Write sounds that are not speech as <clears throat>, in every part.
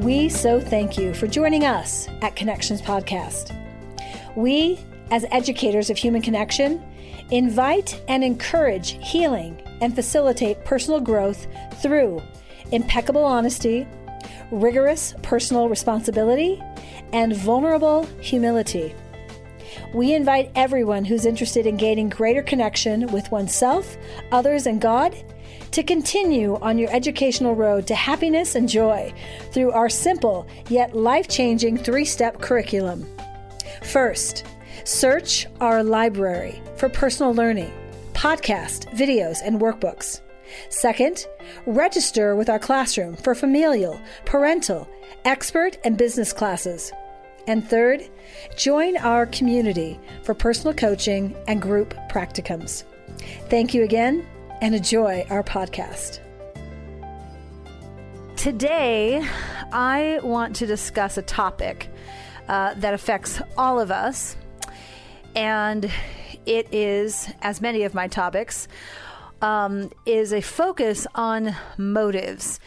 We so thank you for joining us at Connections Podcast. We, as educators of human connection, invite and encourage healing and facilitate personal growth through impeccable honesty, rigorous personal responsibility, and vulnerable humility. We invite everyone who's interested in gaining greater connection with oneself, others, and God to continue on your educational road to happiness and joy through our simple yet life changing three step curriculum. First, search our library for personal learning, podcast, videos, and workbooks. Second, register with our classroom for familial, parental, expert, and business classes. And third, join our community for personal coaching and group practicums. Thank you again and enjoy our podcast. Today, I want to discuss a topic uh, that affects all of us, and it is, as many of my topics, um, is a focus on motives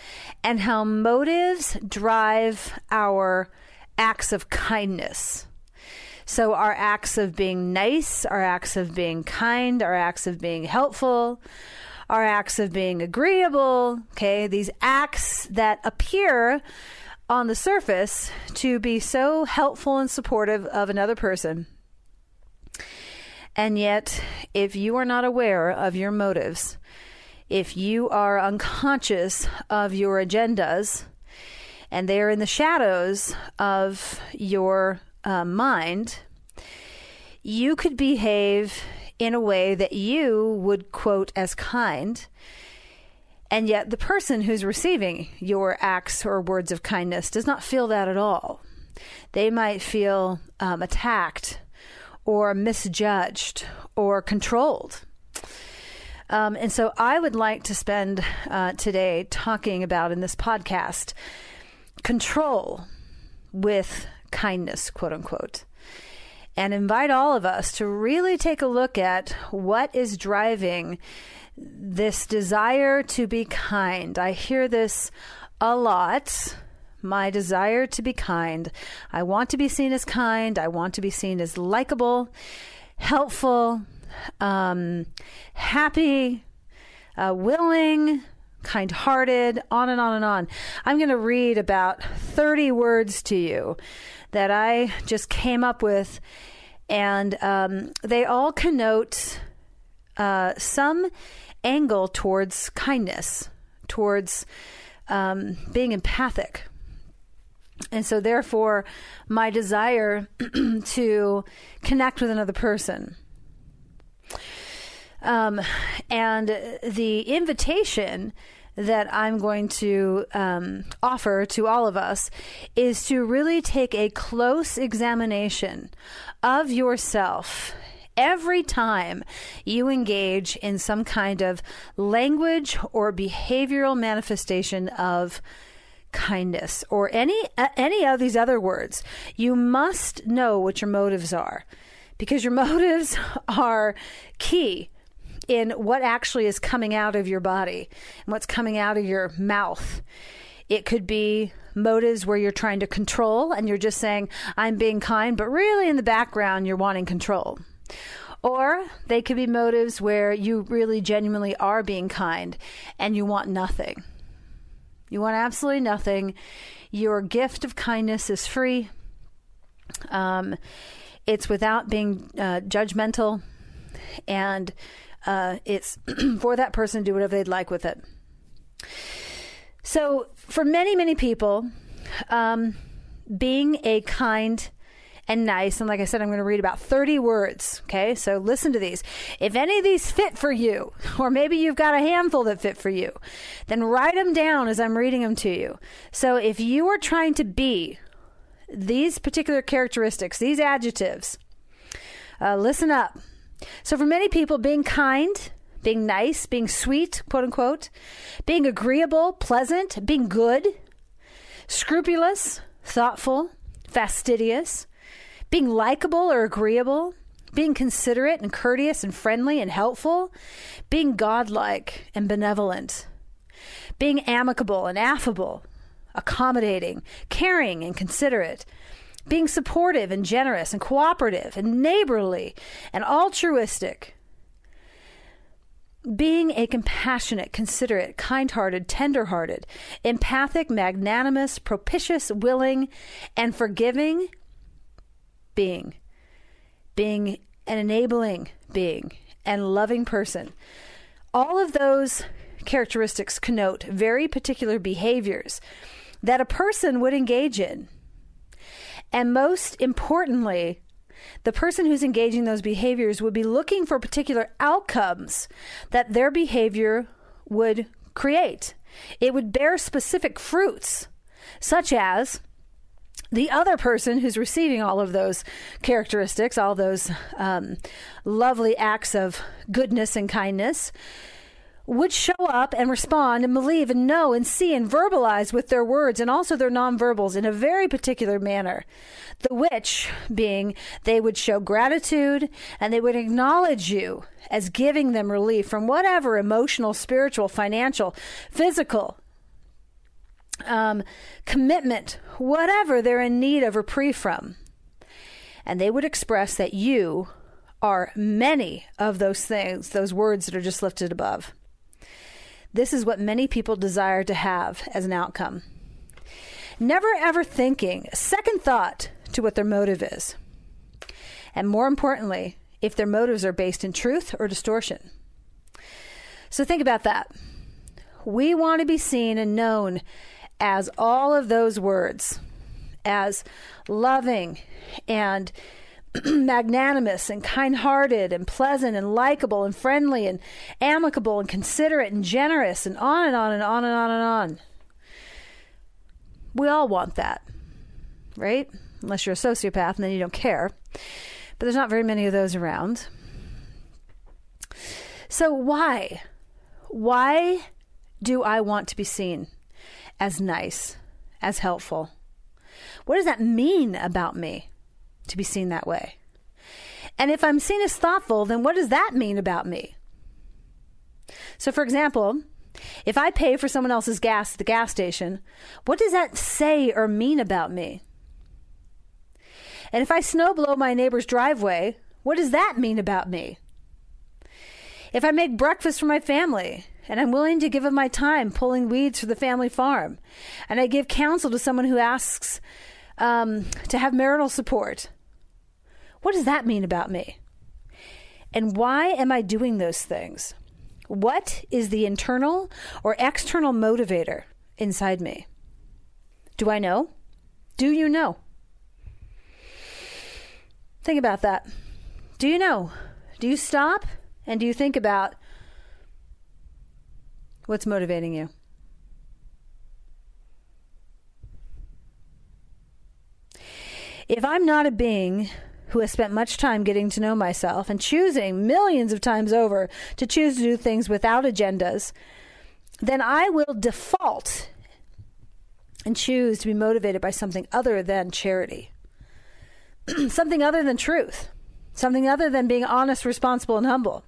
and how motives drive our acts of kindness. So, our acts of being nice, our acts of being kind, our acts of being helpful, our acts of being agreeable, okay, these acts that appear on the surface to be so helpful and supportive of another person. And yet, if you are not aware of your motives, if you are unconscious of your agendas, and they are in the shadows of your uh, mind, you could behave in a way that you would quote as kind. And yet, the person who's receiving your acts or words of kindness does not feel that at all. They might feel um, attacked or misjudged or controlled. Um, and so I would like to spend uh, today talking about in this podcast control with kindness, quote unquote, and invite all of us to really take a look at what is driving this desire to be kind. I hear this a lot my desire to be kind. I want to be seen as kind. I want to be seen as likable, helpful, um, happy, uh, willing, kind hearted, on and on and on. I'm going to read about 30 words to you that I just came up with, and um, they all connote uh, some angle towards kindness, towards um, being empathic. And so, therefore, my desire <clears throat> to connect with another person. Um, and the invitation that I'm going to um, offer to all of us is to really take a close examination of yourself every time you engage in some kind of language or behavioral manifestation of kindness or any uh, any of these other words. You must know what your motives are because your <laughs> motives are key in what actually is coming out of your body and what's coming out of your mouth. It could be motives where you're trying to control and you're just saying, I'm being kind, but really in the background, you're wanting control. Or they could be motives where you really genuinely are being kind and you want nothing. You want absolutely nothing. Your gift of kindness is free. Um, it's without being uh, judgmental. And uh, it's <clears throat> for that person to do whatever they'd like with it. So, for many, many people, um, being a kind and nice, and like I said, I'm going to read about 30 words. Okay, so listen to these. If any of these fit for you, <laughs> or maybe you've got a handful that fit for you, then write them down as I'm reading them to you. So, if you are trying to be these particular characteristics, these adjectives, uh, listen up. So, for many people, being kind, being nice, being sweet, quote unquote, being agreeable, pleasant, being good, scrupulous, thoughtful, fastidious, being likable or agreeable, being considerate and courteous and friendly and helpful, being godlike and benevolent, being amicable and affable, accommodating, caring, and considerate, being supportive and generous and cooperative and neighborly and altruistic, being a compassionate, considerate, kind hearted, tender hearted, empathic, magnanimous, propitious, willing, and forgiving being, being an enabling being and loving person. All of those characteristics connote very particular behaviors that a person would engage in. And most importantly, the person who's engaging those behaviors would be looking for particular outcomes that their behavior would create. It would bear specific fruits, such as the other person who's receiving all of those characteristics, all those um, lovely acts of goodness and kindness, would show up and respond and believe and know and see and verbalize with their words and also their nonverbals in a very particular manner. The which being they would show gratitude and they would acknowledge you as giving them relief from whatever emotional, spiritual, financial, physical um, commitment, whatever they're in need of reprieve from. And they would express that you are many of those things, those words that are just lifted above. This is what many people desire to have as an outcome. Never ever thinking second thought to what their motive is. And more importantly, if their motives are based in truth or distortion. So think about that. We want to be seen and known as all of those words, as loving and <clears throat> magnanimous and kind hearted and pleasant and likable and friendly and amicable and considerate and generous and on and on and on and on and on. We all want that, right? Unless you're a sociopath and then you don't care. But there's not very many of those around. So, why? Why do I want to be seen? as nice, as helpful? What does that mean about me to be seen that way? And if I'm seen as thoughtful, then what does that mean about me? So, for example, if I pay for someone else's gas at the gas station, what does that say or mean about me? And if I snow blow my neighbor's driveway, what does that mean about me? If I make breakfast for my family and I'm willing to give of my time pulling weeds for the family farm, and I give counsel to someone who asks um, to have marital support. What does that mean about me? And why am I doing those things? What is the internal or external motivator inside me? Do I know? Do you know? Think about that. Do you know? Do you stop and do you think about What's motivating you? If I'm not a being who has spent much time getting to know myself and choosing millions of times over to choose to do things without agendas, then I will default and choose to be motivated by something other than charity, <clears throat> something other than truth, something other than being honest, responsible, and humble.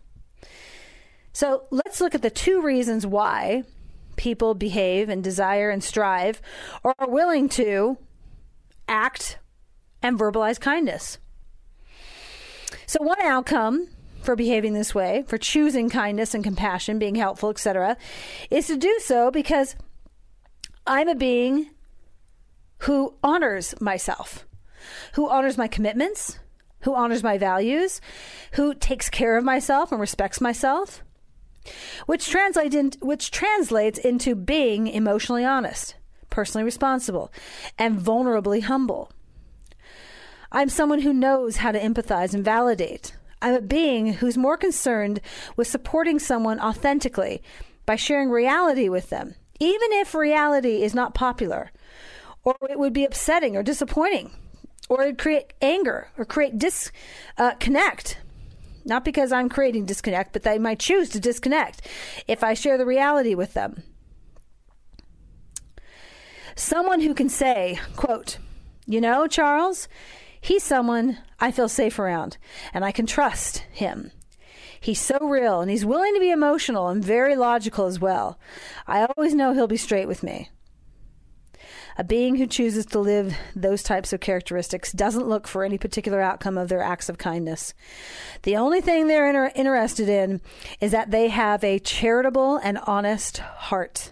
So let's look at the two reasons why people behave and desire and strive or are willing to act and verbalize kindness. So, one outcome for behaving this way, for choosing kindness and compassion, being helpful, etc., is to do so because I'm a being who honors myself, who honors my commitments, who honors my values, who takes care of myself and respects myself, which translates in, which translates into being emotionally honest, personally responsible, and vulnerably humble. I'm someone who knows how to empathize and validate. I'm a being who's more concerned with supporting someone authentically by sharing reality with them, even if reality is not popular, or it would be upsetting or disappointing, or it'd create anger or create disconnect. Uh, not because I'm creating disconnect, but they might choose to disconnect if I share the reality with them. Someone who can say, quote, you know, Charles, he's someone I feel safe around and I can trust him. He's so real and he's willing to be emotional and very logical as well. I always know he'll be straight with me. A being who chooses to live those types of characteristics doesn't look for any particular outcome of their acts of kindness. The only thing they're inter- interested in is that they have a charitable and honest heart,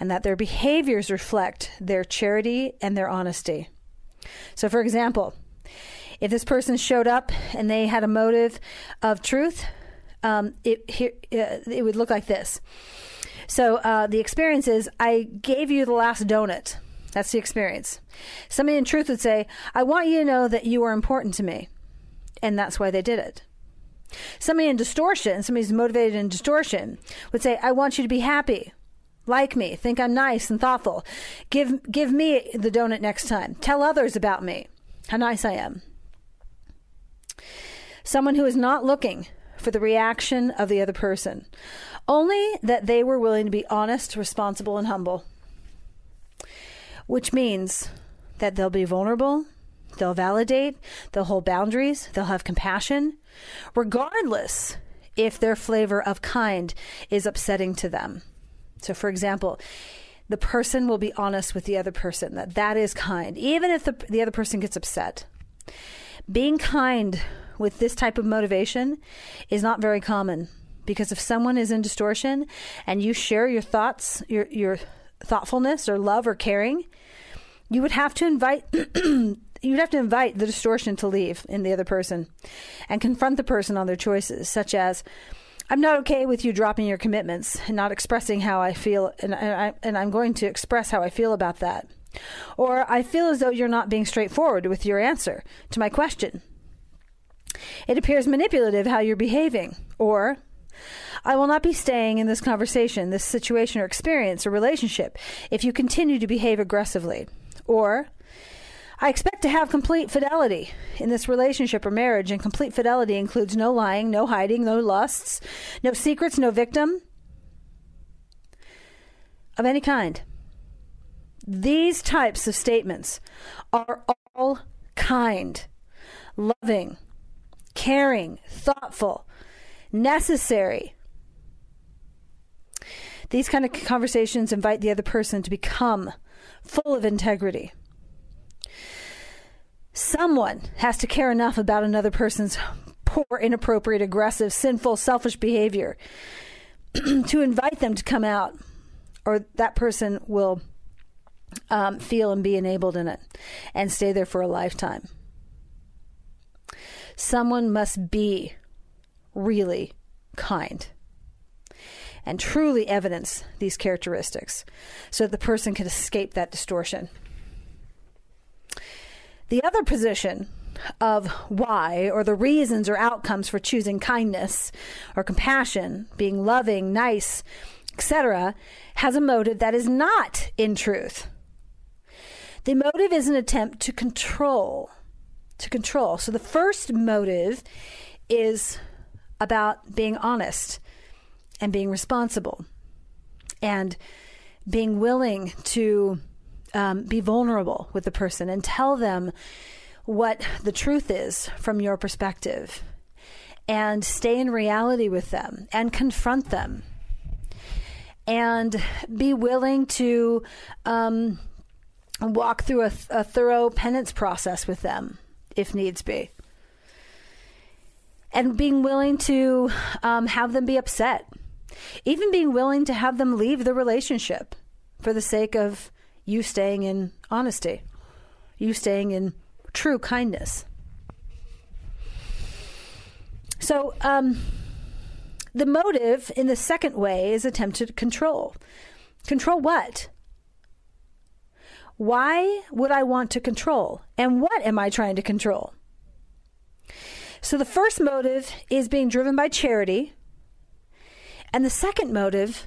and that their behaviors reflect their charity and their honesty. So, for example, if this person showed up and they had a motive of truth, um, it, here, uh, it would look like this. So uh, the experience is I gave you the last donut. That's the experience. Somebody in truth would say, I want you to know that you are important to me. And that's why they did it. Somebody in distortion, somebody who's motivated in distortion, would say, I want you to be happy, like me, think I'm nice and thoughtful. Give, give me the donut next time. Tell others about me, how nice I am. Someone who is not looking for the reaction of the other person, only that they were willing to be honest, responsible, and humble. Which means that they'll be vulnerable, they'll validate, they'll hold boundaries, they'll have compassion, regardless if their flavor of kind is upsetting to them. So, for example, the person will be honest with the other person that that is kind, even if the, the other person gets upset. Being kind with this type of motivation is not very common because if someone is in distortion and you share your thoughts, your your thoughtfulness or love or caring, you would have to invite <clears throat> you'd have to invite the distortion to leave in the other person and confront the person on their choices, such as I'm not okay with you dropping your commitments and not expressing how I feel, and, I, and I'm going to express how I feel about that. Or I feel as though you're not being straightforward with your answer to my question. It appears manipulative how you're behaving. Or, I will not be staying in this conversation, this situation or experience or relationship if you continue to behave aggressively. Or, I expect to have complete fidelity in this relationship or marriage, and complete fidelity includes no lying, no hiding, no lusts, no secrets, no victim of any kind. These types of statements are all kind, loving, caring, thoughtful, necessary. These kind of conversations invite the other person to become full of integrity. Someone has to care enough about another person's poor, inappropriate, aggressive, sinful, selfish behavior <clears throat> to invite them to come out, or that person will um, feel and be enabled in it and stay there for a lifetime. Someone must be really kind and truly evidence these characteristics so that the person can escape that distortion. The other position of why or the reasons or outcomes for choosing kindness or compassion, being loving, nice, etc., has a motive that is not in truth. The motive is an attempt to control to control. So the first motive is about being honest and being responsible and being willing to um, be vulnerable with the person and tell them what the truth is from your perspective and stay in reality with them and confront them and be willing to um, walk through a, a thorough penance process with them if needs be. And being willing to um, have them be upset, even being willing to have them leave the relationship for the sake of you staying in honesty, you staying in true kindness. So, um, the motive in the second way is attempted control. Control what? Why would I want to control? And what am I trying to control? So the first motive is being driven by charity, and the second motive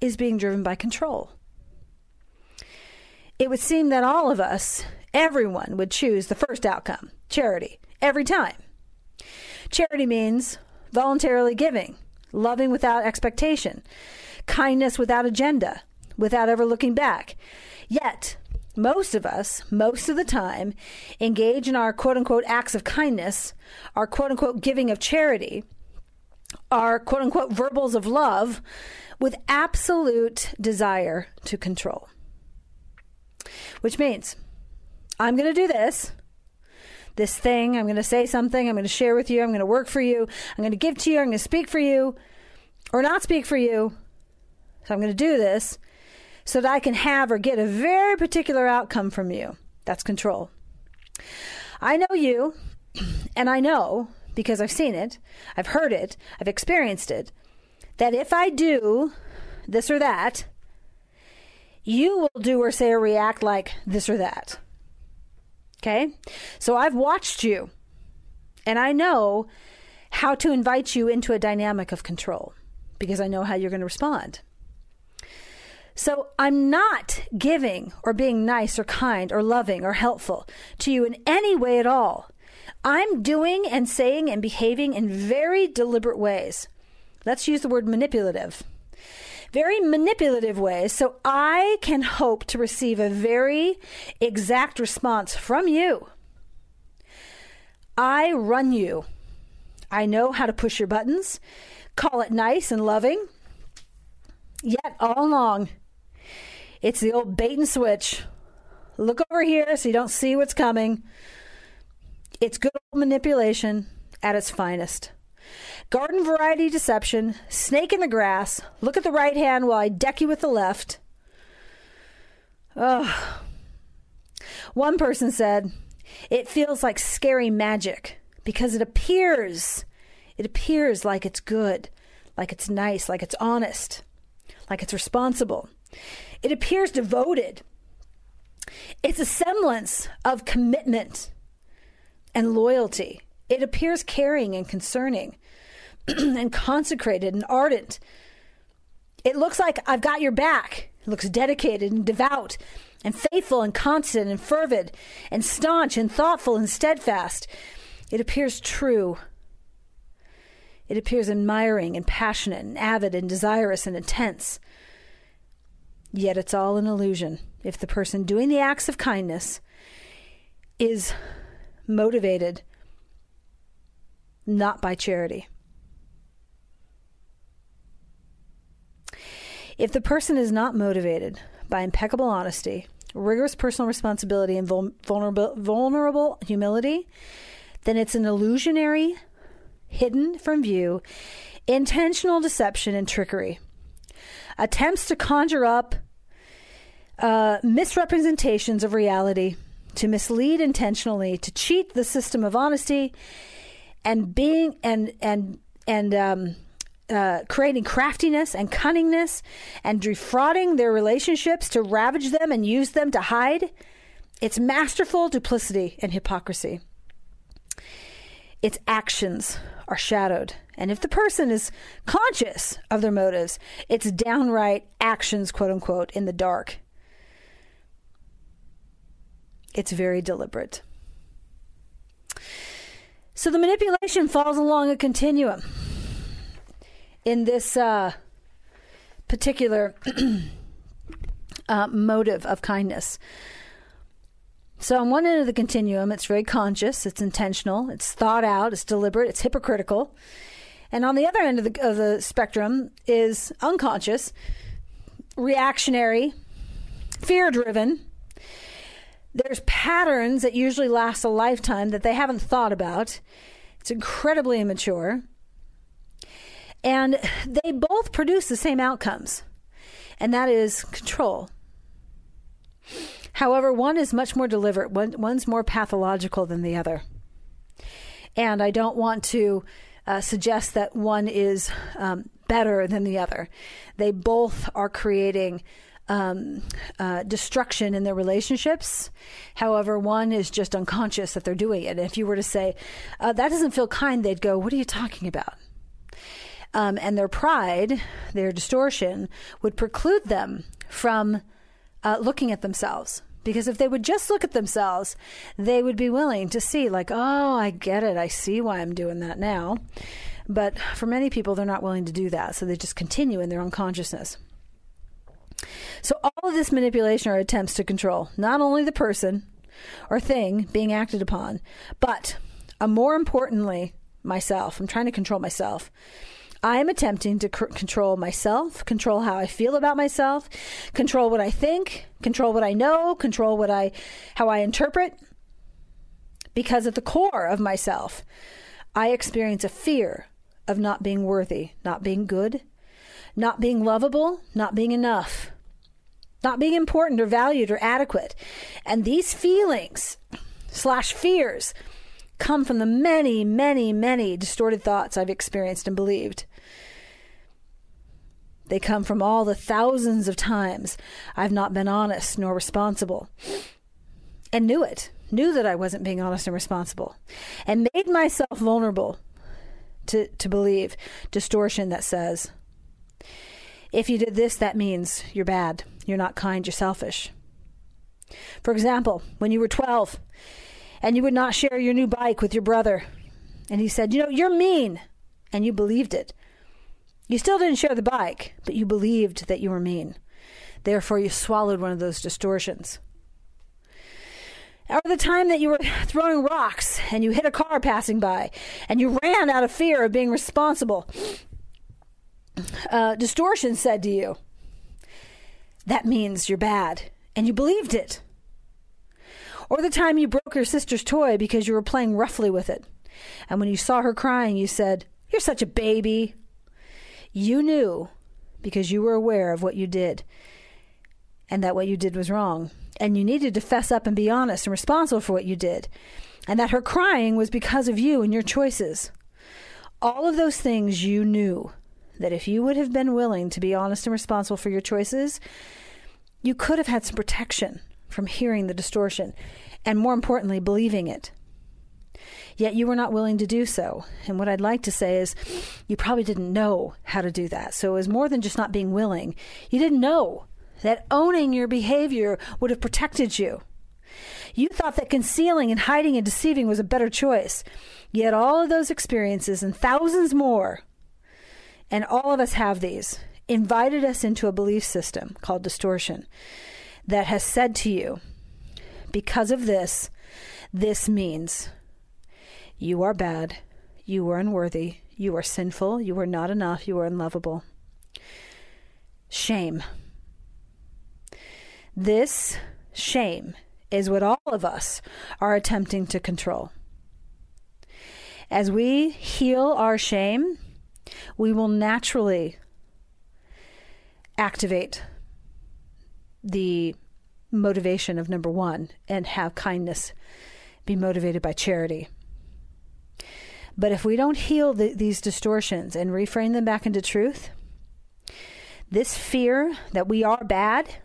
is being driven by control. It would seem that all of us, everyone, would choose the first outcome charity every time. Charity means voluntarily giving, loving without expectation, kindness without agenda, without ever looking back. Yet, most of us, most of the time, engage in our quote unquote acts of kindness, our quote unquote giving of charity, our quote unquote verbals of love with absolute desire to control. Which means I'm going to do this. This thing, I'm going to say something, I'm going to share with you, I'm going to work for you, I'm going to give to you, I'm going to speak for you, or not speak for you. So I'm going to do this so that I can have or get a very particular outcome from you. That's control. I know you, and I know because I've seen it, I've heard it, I've experienced it, that if I do this or that, you will do or say or react like this or that. Okay? So I've watched you, and I know how to invite you into a dynamic of control because I know how you're going to respond. So I'm not giving or being nice or kind or loving or helpful to you in any way at all. I'm doing and saying and behaving in very deliberate ways. Let's use the word manipulative. Very manipulative ways, so I can hope to receive a very exact response from you. I run you. I know how to push your buttons, call it nice and loving. Yet, all along, it's the old bait and switch. Look over here so you don't see what's coming. It's good old manipulation at its finest. Garden variety deception, snake in the grass, look at the right hand while I deck you with the left. Ugh. One person said, it feels like scary magic because it appears, it appears like it's good, like it's nice, like it's honest, like it's responsible. It appears devoted. It's a semblance of commitment and loyalty. It appears caring and concerning <clears throat> and consecrated and ardent. It looks like I've got your back. It looks dedicated and devout and faithful and constant and fervid and staunch and thoughtful and steadfast. It appears true. It appears admiring and passionate and avid and desirous and intense. Yet it's all an illusion if the person doing the acts of kindness is motivated not by charity. If the person is not motivated by impeccable honesty, rigorous personal responsibility, and vulnerable, vulnerable humility, then it's an illusionary, hidden from view, intentional deception and trickery. Attempts to conjure up uh, misrepresentations of reality to mislead intentionally, to cheat the system of honesty, and being and and and um, uh, creating craftiness and cunningness and defrauding their relationships to ravage them and use them to hide. It's masterful duplicity and hypocrisy. Its actions are shadowed. And if the person is conscious of their motives, it's downright actions, quote unquote, in the dark. It's very deliberate. So the manipulation falls along a continuum in this uh, particular <clears throat> uh, motive of kindness. So, on one end of the continuum, it's very conscious, it's intentional, it's thought out, it's deliberate, it's hypocritical. And on the other end of the, of the spectrum is unconscious, reactionary, fear driven, there's patterns that usually last a lifetime that they haven't thought about. It's incredibly immature. And they both produce the same outcomes, and that is control. However, one is much more deliberate, one, one's more pathological than the other. And I don't want to uh, suggest that one is um, better than the other. They both are creating um, uh, destruction in their relationships. However, one is just unconscious that they're doing it. And if you were to say, uh, that doesn't feel kind, they'd go, What are you talking about? Um, and their pride, their distortion, would preclude them from uh, looking at themselves. Because if they would just look at themselves, they would be willing to see, like, oh, I get it. I see why I'm doing that now. But for many people, they're not willing to do that. So they just continue in their unconsciousness. So, all of this manipulation are attempts to control not only the person or thing being acted upon, but uh, more importantly, myself. I'm trying to control myself. I am attempting to c- control myself, control how I feel about myself, control what I think, control what I know, control what I how I interpret. Because at the core of myself, I experience a fear of not being worthy, not being good, not being lovable, not being enough, not being important or valued or adequate. And these feelings slash fears come from the many, many, many distorted thoughts I've experienced and believed. They come from all the thousands of times I've not been honest nor responsible and knew it, knew that I wasn't being honest and responsible, and made myself vulnerable to, to believe distortion that says, if you did this, that means you're bad, you're not kind, you're selfish. For example, when you were 12 and you would not share your new bike with your brother, and he said, You know, you're mean, and you believed it. You still didn't share the bike, but you believed that you were mean. Therefore, you swallowed one of those distortions. Or the time that you were throwing rocks and you hit a car passing by and you ran out of fear of being responsible. Uh, distortion said to you, that means you're bad. And you believed it. Or the time you broke your sister's toy because you were playing roughly with it. And when you saw her crying, you said, You're such a baby. You knew because you were aware of what you did and that what you did was wrong. And you needed to fess up and be honest and responsible for what you did. And that her crying was because of you and your choices. All of those things you knew that if you would have been willing to be honest and responsible for your choices, you could have had some protection from hearing the distortion and, more importantly, believing it. Yet you were not willing to do so. And what I'd like to say is, you probably didn't know how to do that. So it was more than just not being willing. You didn't know that owning your behavior would have protected you. You thought that concealing and hiding and deceiving was a better choice. Yet all of those experiences and thousands more, and all of us have these, invited us into a belief system called distortion that has said to you, because of this, this means you are bad, you are unworthy, you are sinful, you are not enough, you are unlovable. Shame. This shame is what all of us are attempting to control. As we heal our shame, we will naturally activate the motivation of number one and have kindness be motivated by charity. But if we don't heal the, these distortions and reframe them back into truth, this fear that we are bad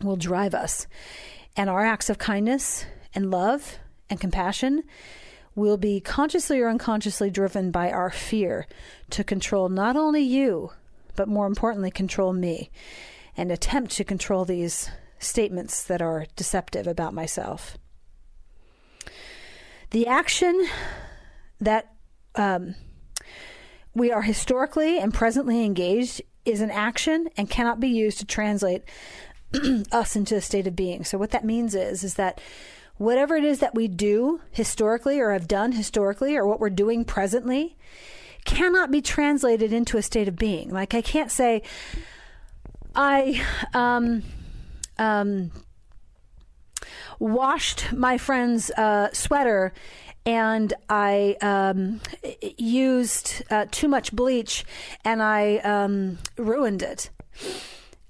will drive us. And our acts of kindness and love and compassion will be consciously or unconsciously driven by our fear to control not only you, but more importantly, control me and attempt to control these statements that are deceptive about myself. The action that um, we are historically and presently engaged is an action and cannot be used to translate <clears throat> us into a state of being. So what that means is is that whatever it is that we do historically or have done historically or what we're doing presently cannot be translated into a state of being. Like I can't say I um um washed my friend's uh, sweater and I um, used uh, too much bleach and I um, ruined it.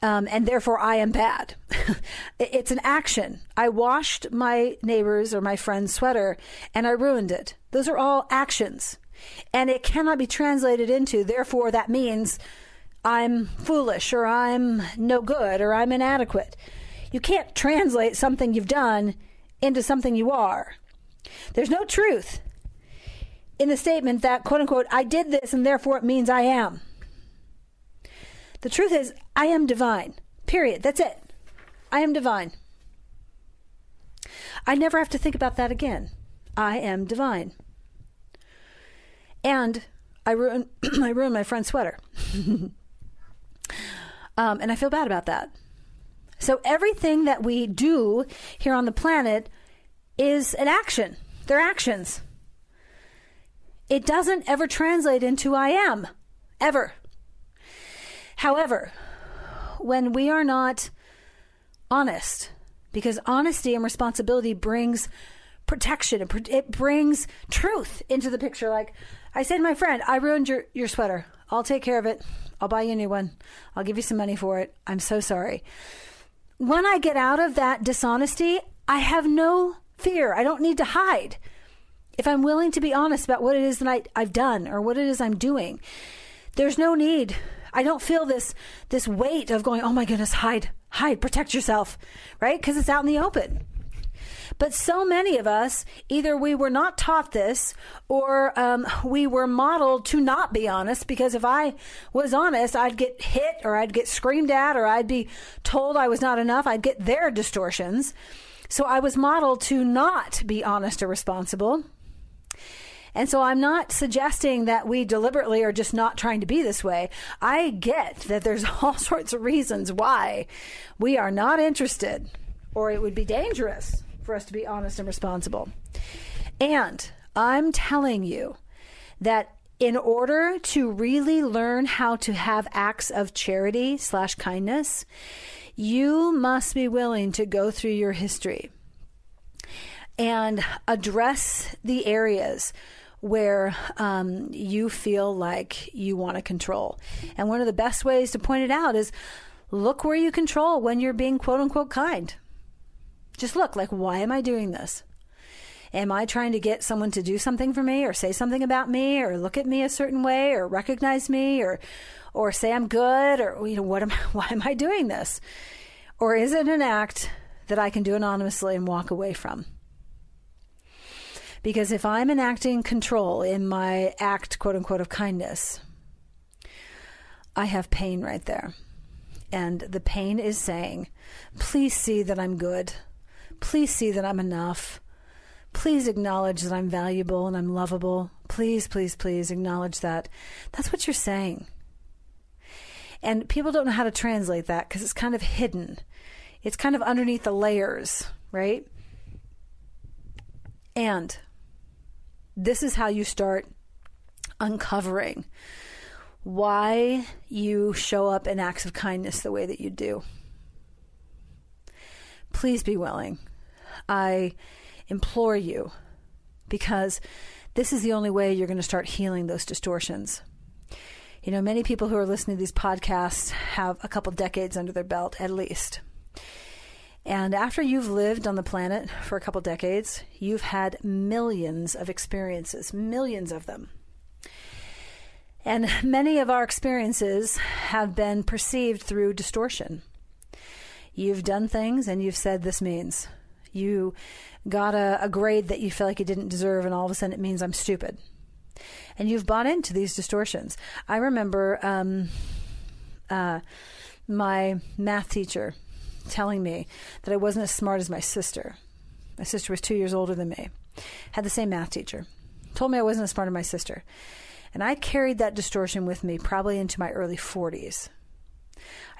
Um, and therefore I am bad. <laughs> it's an action. I washed my neighbor's or my friend's sweater and I ruined it. Those are all actions. And it cannot be translated into, therefore, that means I'm foolish or I'm no good or I'm inadequate. You can't translate something you've done into something you are. There's no truth in the statement that, quote unquote, I did this and therefore it means I am. The truth is, I am divine. Period. That's it. I am divine. I never have to think about that again. I am divine. And I ruined, <clears throat> I ruined my friend's sweater. <laughs> um, and I feel bad about that. So everything that we do here on the planet is an action. They're actions. It doesn't ever translate into I am. ever. However, when we are not honest, because honesty and responsibility brings protection, it brings truth into the picture. Like I said my friend, I ruined your, your sweater. I'll take care of it. I'll buy you a new one. I'll give you some money for it. I'm so sorry. When I get out of that dishonesty, I have no fear. I don't need to hide. If I'm willing to be honest about what it is that I, I've done or what it is I'm doing, there's no need. I don't feel this this weight of going, oh my goodness, hide, hide, protect yourself, right? Because it's out in the open. But so many of us, either we were not taught this or um, we were modeled to not be honest because if I was honest, I'd get hit or I'd get screamed at or I'd be told I was not enough. I'd get their distortions. So I was modeled to not be honest or responsible. And so I'm not suggesting that we deliberately are just not trying to be this way. I get that there's <laughs> all sorts of reasons why we are not interested or it would be dangerous for us to be honest and responsible. And I'm telling you that in order to really learn how to have acts of charity slash kindness, you must be willing to go through your history and address the areas where um, you feel like you want to control. And one of the best ways to point it out is look where you control when you're being quote unquote kind. Just look like, why am I doing this? Am I trying to get someone to do something for me or say something about me or look at me a certain way or recognize me or or say I'm good or you know what am <laughs> why am I doing this? Or is it an act that I can do anonymously and walk away from? Because if I'm enacting control in my act, quote unquote, of kindness, I have pain right there. And the pain is saying, please see that I'm good. Please see that I'm enough. Please acknowledge that I'm valuable and I'm lovable. Please, please, please acknowledge that. That's what you're saying. And people don't know how to translate that because it's kind of hidden. It's kind of underneath the layers, right? And this is how you start uncovering why you show up in acts of kindness the way that you do. Please be willing I implore you because this is the only way you're going to start healing those distortions. You know, many people who are listening to these podcasts have a couple decades under their belt at least. And after you've lived on the planet for a couple decades, you've had millions of experiences, millions of them. And many of our experiences have been perceived through distortion. You've done things and you've said this means you got a, a grade that you feel like you didn't deserve, and all of a sudden it means I'm stupid. And you've bought into these distortions. I remember um, uh, my math teacher telling me that I wasn't as smart as my sister. My sister was two years older than me, had the same math teacher, told me I wasn't as smart as my sister. And I carried that distortion with me probably into my early 40s.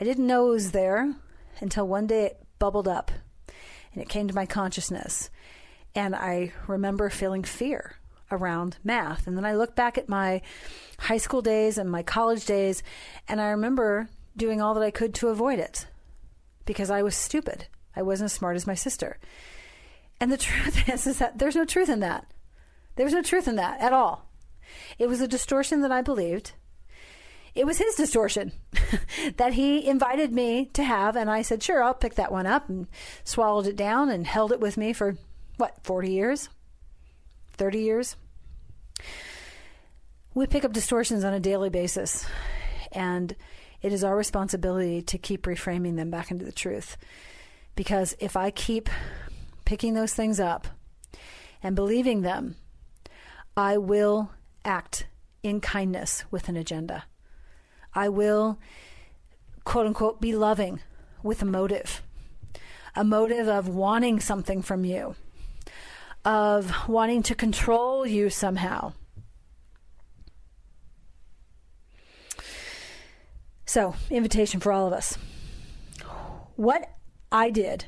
I didn't know it was there until one day it bubbled up and it came to my consciousness. And I remember feeling fear around math. And then I look back at my high school days and my college days, and I remember doing all that I could to avoid it because I was stupid. I wasn't as smart as my sister. And the <laughs> truth is, is that there's no truth in that. There's no truth in that at all. It was a distortion that I believed it was his distortion <laughs> that he invited me to have. And I said, sure, I'll pick that one up and swallowed it down and held it with me for what, 40 years? 30 years? We pick up distortions on a daily basis. And it is our responsibility to keep reframing them back into the truth. Because if I keep picking those things up and believing them, I will act in kindness with an agenda. I will, quote unquote, be loving with a motive a motive of wanting something from you, of wanting to control you somehow. So, invitation for all of us. What I did,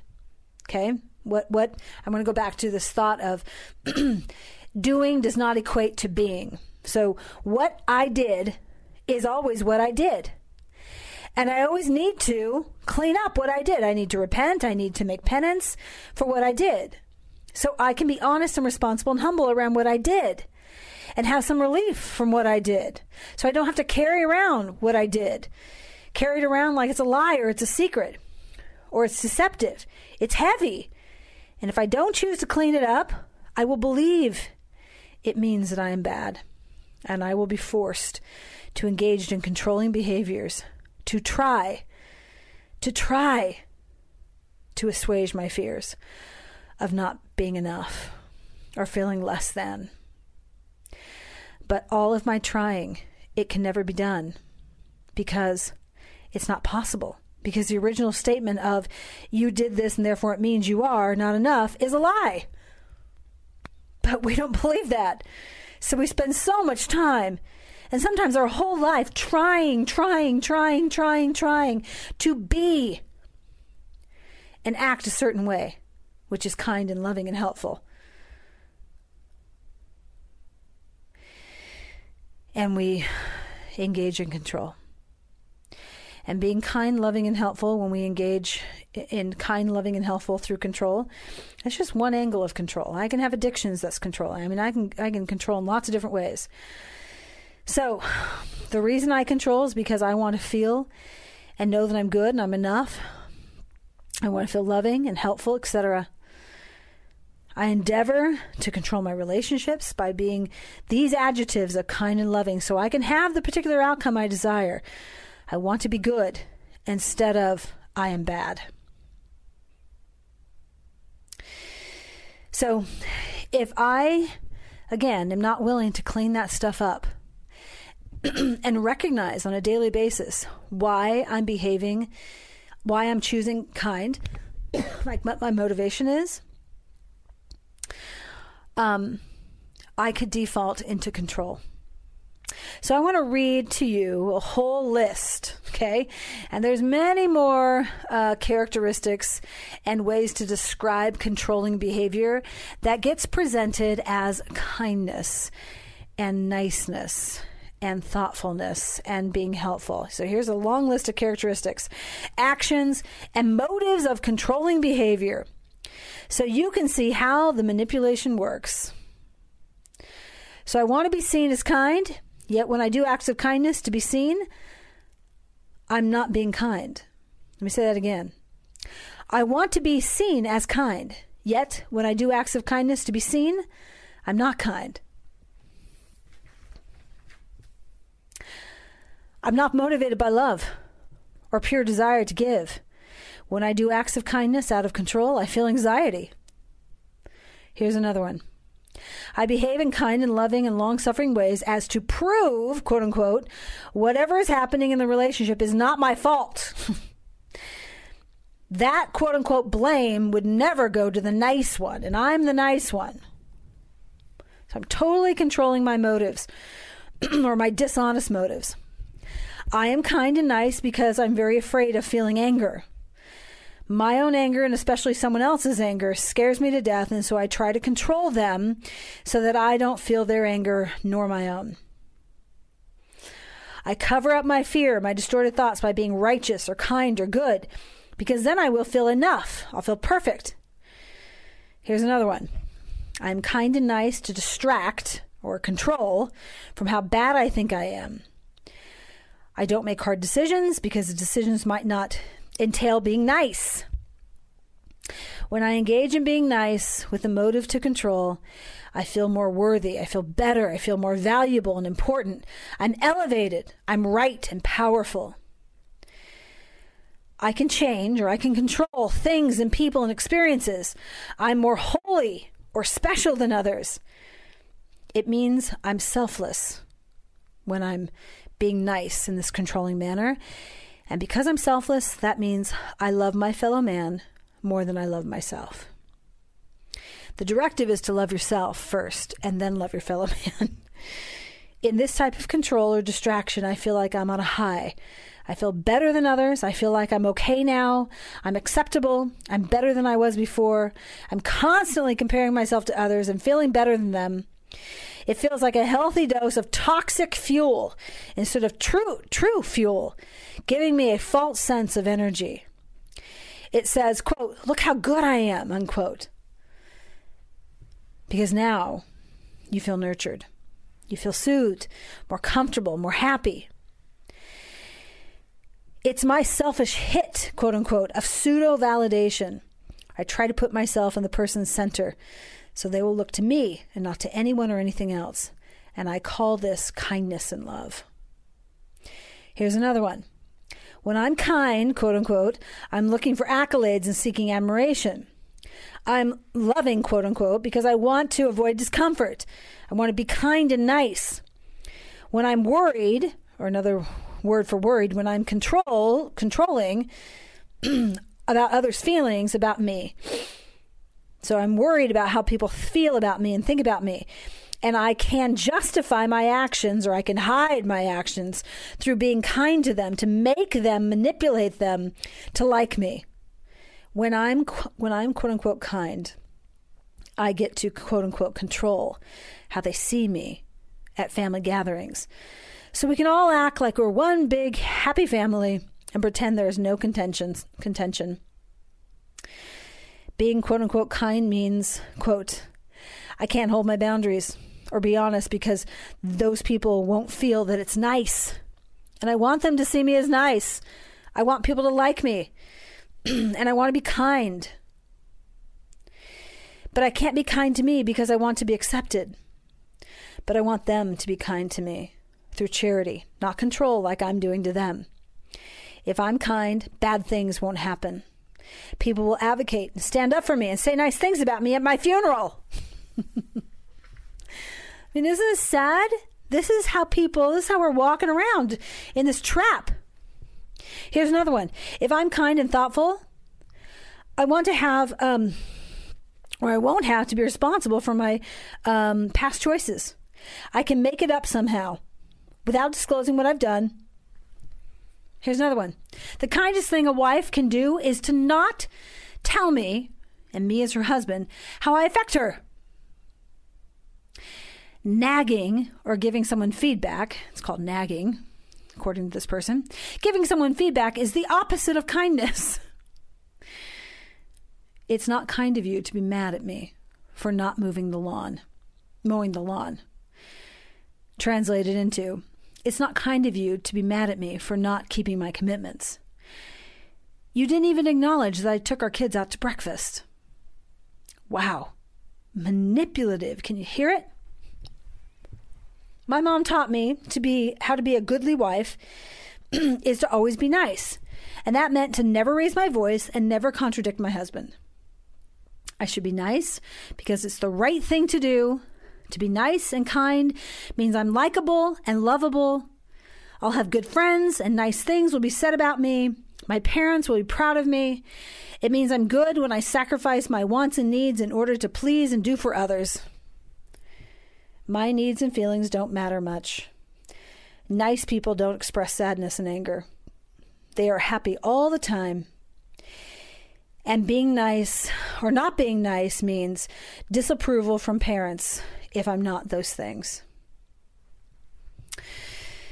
okay? What what I'm going to go back to this thought of <clears throat> doing does not equate to being. So, what I did is always what I did. And I always need to clean up what I did. I need to repent. I need to make penance for what I did. So I can be honest and responsible and humble around what I did and have some relief from what I did. So I don't have to carry around what I did. Carry it around like it's a lie or it's a secret or it's deceptive. It's heavy. And if I don't choose to clean it up, I will believe it means that I am bad. And I will be forced to engage in controlling behaviors, to try, to try to assuage my fears of not being enough or feeling less than. But all of my trying, it can never be done because it's not possible. Because the original statement of you did this and therefore it means you are not enough is a lie. But we don't believe that. So we spend so much time and sometimes our whole life trying, trying, trying, trying, trying to be and act a certain way, which is kind and loving and helpful. and we engage in control. And being kind, loving, and helpful when we engage in kind, loving, and helpful through control, that's just one angle of control. I can have addictions that's control. I mean, I can I can control in lots of different ways. So, the reason I control is because I want to feel and know that I'm good and I'm enough. I want to feel loving and helpful, etc. I endeavor to control my relationships by being these adjectives of kind and loving so I can have the particular outcome I desire. I want to be good instead of I am bad. So if I, again, am not willing to clean that stuff up <clears throat> and recognize on a daily basis why I'm behaving, why I'm choosing kind, <clears throat> like what my motivation is, um, I could default into control. So I want to read to you a whole list, okay? And there's many more uh, characteristics and ways to describe controlling behavior that gets presented as kindness and niceness and thoughtfulness and being helpful. So here's a long list of characteristics, actions, and motives of controlling behavior. So you can see how the manipulation works. So I want to be seen as kind, yet when I do acts of kindness to be seen, I'm not being kind. Let me say that again. I want to be seen as kind, yet when I do acts of kindness to be seen, I'm not kind. I'm not motivated by love or pure desire to give. When I do acts of kindness out of control, I feel anxiety. Here's another one. I behave in kind and loving and long suffering ways as to prove, quote unquote, whatever is happening in the relationship is not my fault. <laughs> that quote unquote blame would never go to the nice one, and I'm the nice one. So I'm totally controlling my motives <clears throat> or my dishonest motives. I am kind and nice because I'm very afraid of feeling anger. My own anger and especially someone else's anger scares me to death, and so I try to control them so that I don't feel their anger nor my own. I cover up my fear, my distorted thoughts by being righteous or kind or good, because then I will feel enough. I'll feel perfect. Here's another one I'm kind and nice to distract or control from how bad I think I am. I don't make hard decisions because the decisions might not entail being nice. When I engage in being nice with a motive to control, I feel more worthy. I feel better. I feel more valuable and important. I'm elevated. I'm right and powerful. I can change or I can control things and people and experiences. I'm more holy or special than others. It means I'm selfless when I'm being nice in this controlling manner. And because I'm selfless, that means I love my fellow man more than I love myself. The directive is to love yourself first and then love your fellow <laughs> man. In this type of control or distraction, I feel like I'm on a high. I feel better than others. I feel like I'm okay now. I'm acceptable. I'm better than I was before. I'm constantly comparing myself to others and feeling better than them. It feels like a healthy dose of toxic fuel instead of true true fuel, giving me a false sense of energy. It says, quote, look how good I am, unquote. Because now you feel nurtured. You feel soothed, more comfortable, more happy. It's my selfish hit, quote unquote, of pseudo validation. I try to put myself in the person's center so they will look to me and not to anyone or anything else. And I call this kindness and love. Here's another one. When I'm kind, quote unquote, I'm looking for accolades and seeking admiration. I'm loving, quote unquote, because I want to avoid discomfort. I want to be kind and nice. When I'm worried, or another word for worried, when I'm control controlling <clears throat> about others' feelings about me, so I'm worried about how people feel about me and think about me. And I can justify my actions or I can hide my actions through being kind to them, to make them, manipulate them to like me. When I'm, when I'm quote unquote kind, I get to quote unquote control how they see me at family gatherings. So we can all act like we're one big happy family and pretend there is no contentions, contention being quote unquote kind means, quote, I can't hold my boundaries or be honest because those people won't feel that it's nice. And I want them to see me as nice. I want people to like me. <clears throat> and I want to be kind. But I can't be kind to me because I want to be accepted. But I want them to be kind to me through charity, not control like I'm doing to them. If I'm kind, bad things won't happen. People will advocate and stand up for me and say nice things about me at my funeral. <laughs> I mean, isn't this sad? This is how people, this is how we're walking around in this trap. Here's another one. If I'm kind and thoughtful, I want to have, um, or I won't have to be responsible for my um, past choices. I can make it up somehow without disclosing what I've done Here's another one. The kindest thing a wife can do is to not tell me, and me as her husband, how I affect her. Nagging or giving someone feedback, it's called nagging, according to this person. Giving someone feedback is the opposite of kindness. <laughs> It's not kind of you to be mad at me for not moving the lawn, mowing the lawn. Translated into, it's not kind of you to be mad at me for not keeping my commitments. You didn't even acknowledge that I took our kids out to breakfast. Wow. Manipulative. Can you hear it? My mom taught me to be how to be a goodly wife <clears throat> is to always be nice. And that meant to never raise my voice and never contradict my husband. I should be nice because it's the right thing to do to be nice and kind means I'm likable and lovable. I'll have good friends and nice things will be said about me. My parents will be proud of me. It means I'm good when I sacrifice my wants and needs in order to please and do for others. My needs and feelings don't matter much. Nice people don't express sadness and anger. They are happy all the time. And being nice or not being nice means disapproval from parents if I'm not those things.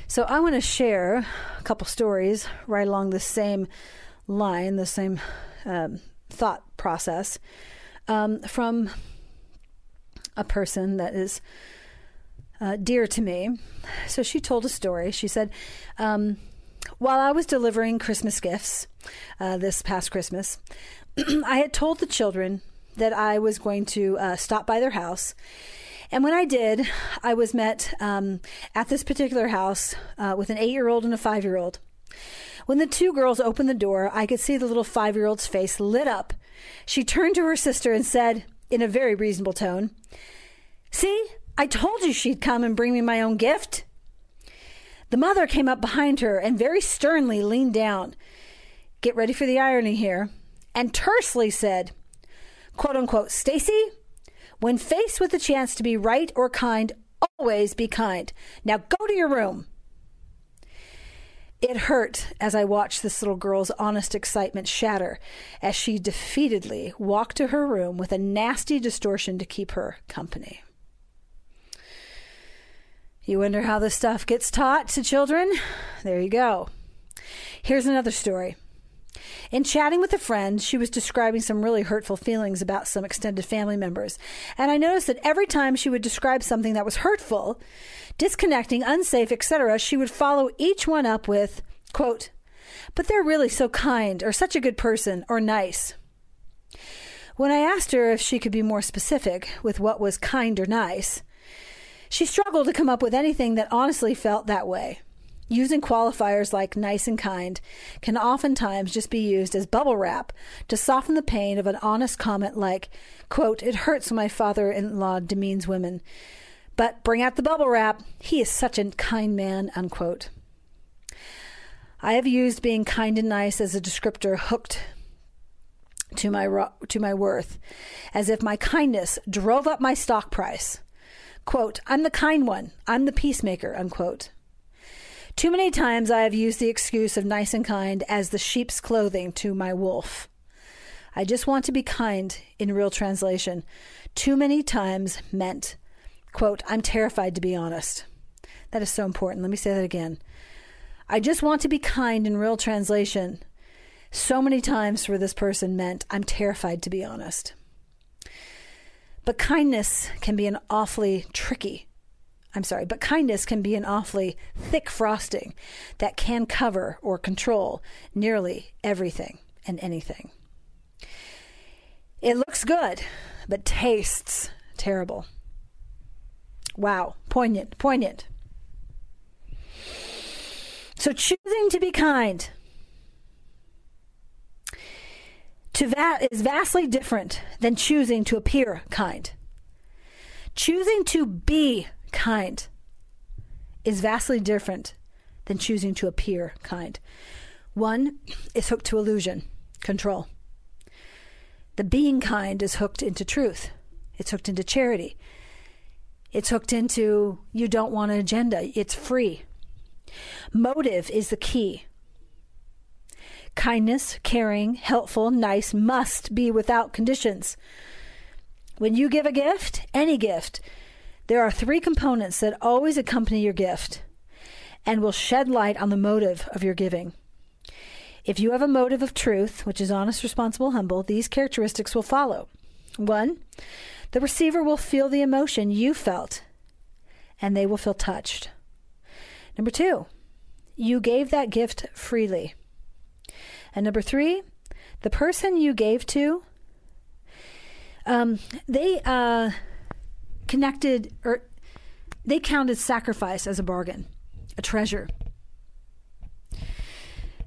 So I want to share a couple stories right along the same line, the same um, thought process um, from a person that is uh, dear to me. So she told a story. She said, um, while I was delivering Christmas gifts uh, this past Christmas, <clears throat> I had told the children that I was going to uh, stop by their house and when I did, I was met um, at this particular house uh, with an eight year old and a five year old. When the two girls opened the door, I could see the little five year old's face lit up. She turned to her sister and said, in a very reasonable tone, See, I told you she'd come and bring me my own gift. The mother came up behind her and very sternly leaned down. Get ready for the irony here. And tersely said, quote unquote, Stacy, when faced with the chance to be right or kind, always be kind. Now go to your room. It hurt as I watched this little girl's honest excitement shatter as she defeatedly walked to her room with a nasty distortion to keep her company. You wonder how this stuff gets taught to children? There you go. Here's another story. In chatting with a friend, she was describing some really hurtful feelings about some extended family members. And I noticed that every time she would describe something that was hurtful, disconnecting, unsafe, etc., she would follow each one up with, quote, but they're really so kind, or such a good person, or nice. When I asked her if she could be more specific with what was kind or nice, she struggled to come up with anything that honestly felt that way. Using qualifiers like nice and kind can oftentimes just be used as bubble wrap to soften the pain of an honest comment like, quote, it hurts when my father in law demeans women. But bring out the bubble wrap. He is such a kind man, unquote. I have used being kind and nice as a descriptor hooked to my to my worth, as if my kindness drove up my stock price. Quote, I'm the kind one, I'm the peacemaker, unquote. Too many times I have used the excuse of nice and kind as the sheep's clothing to my wolf. I just want to be kind in real translation. Too many times meant, quote, I'm terrified to be honest. That is so important. Let me say that again. I just want to be kind in real translation. So many times for this person meant, I'm terrified to be honest. But kindness can be an awfully tricky I'm sorry, but kindness can be an awfully thick frosting that can cover or control nearly everything and anything. It looks good, but tastes terrible. Wow, poignant, poignant. So choosing to be kind to that is vastly different than choosing to appear kind. Choosing to be kind is vastly different than choosing to appear kind. One is hooked to illusion, control. The being kind is hooked into truth, it's hooked into charity, it's hooked into you don't want an agenda, it's free. Motive is the key. Kindness, caring, helpful, nice must be without conditions. When you give a gift, any gift, there are three components that always accompany your gift and will shed light on the motive of your giving. If you have a motive of truth, which is honest, responsible, humble, these characteristics will follow. One, the receiver will feel the emotion you felt and they will feel touched. Number two, you gave that gift freely. And number three, the person you gave to, um, they, uh, connected or they counted sacrifice as a bargain, a treasure.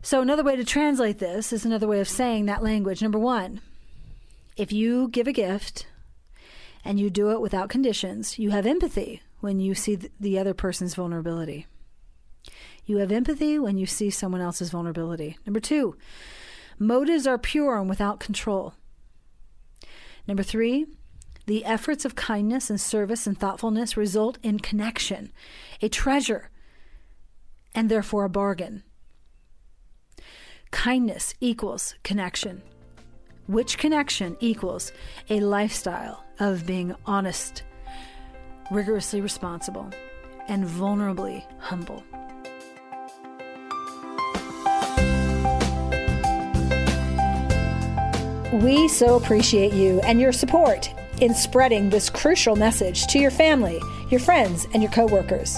So, another way to translate this is another way of saying that language. Number one, if you give a gift and you do it without conditions, you have empathy when you see the other person's vulnerability. You have empathy when you see someone else's vulnerability. Number two, motives are pure and without control. Number three, the efforts of kindness and service and thoughtfulness result in connection, a treasure, and therefore a bargain. Kindness equals connection, which connection equals a lifestyle of being honest, rigorously responsible, and vulnerably humble. We so appreciate you and your support in spreading this crucial message to your family, your friends, and your coworkers.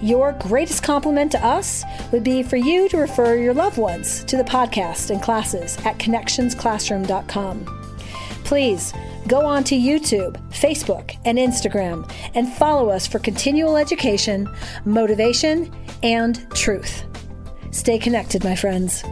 Your greatest compliment to us would be for you to refer your loved ones to the podcast and classes at connexionsclassroom.com. Please go on to YouTube, Facebook, and Instagram and follow us for continual education, motivation, and truth. Stay connected, my friends.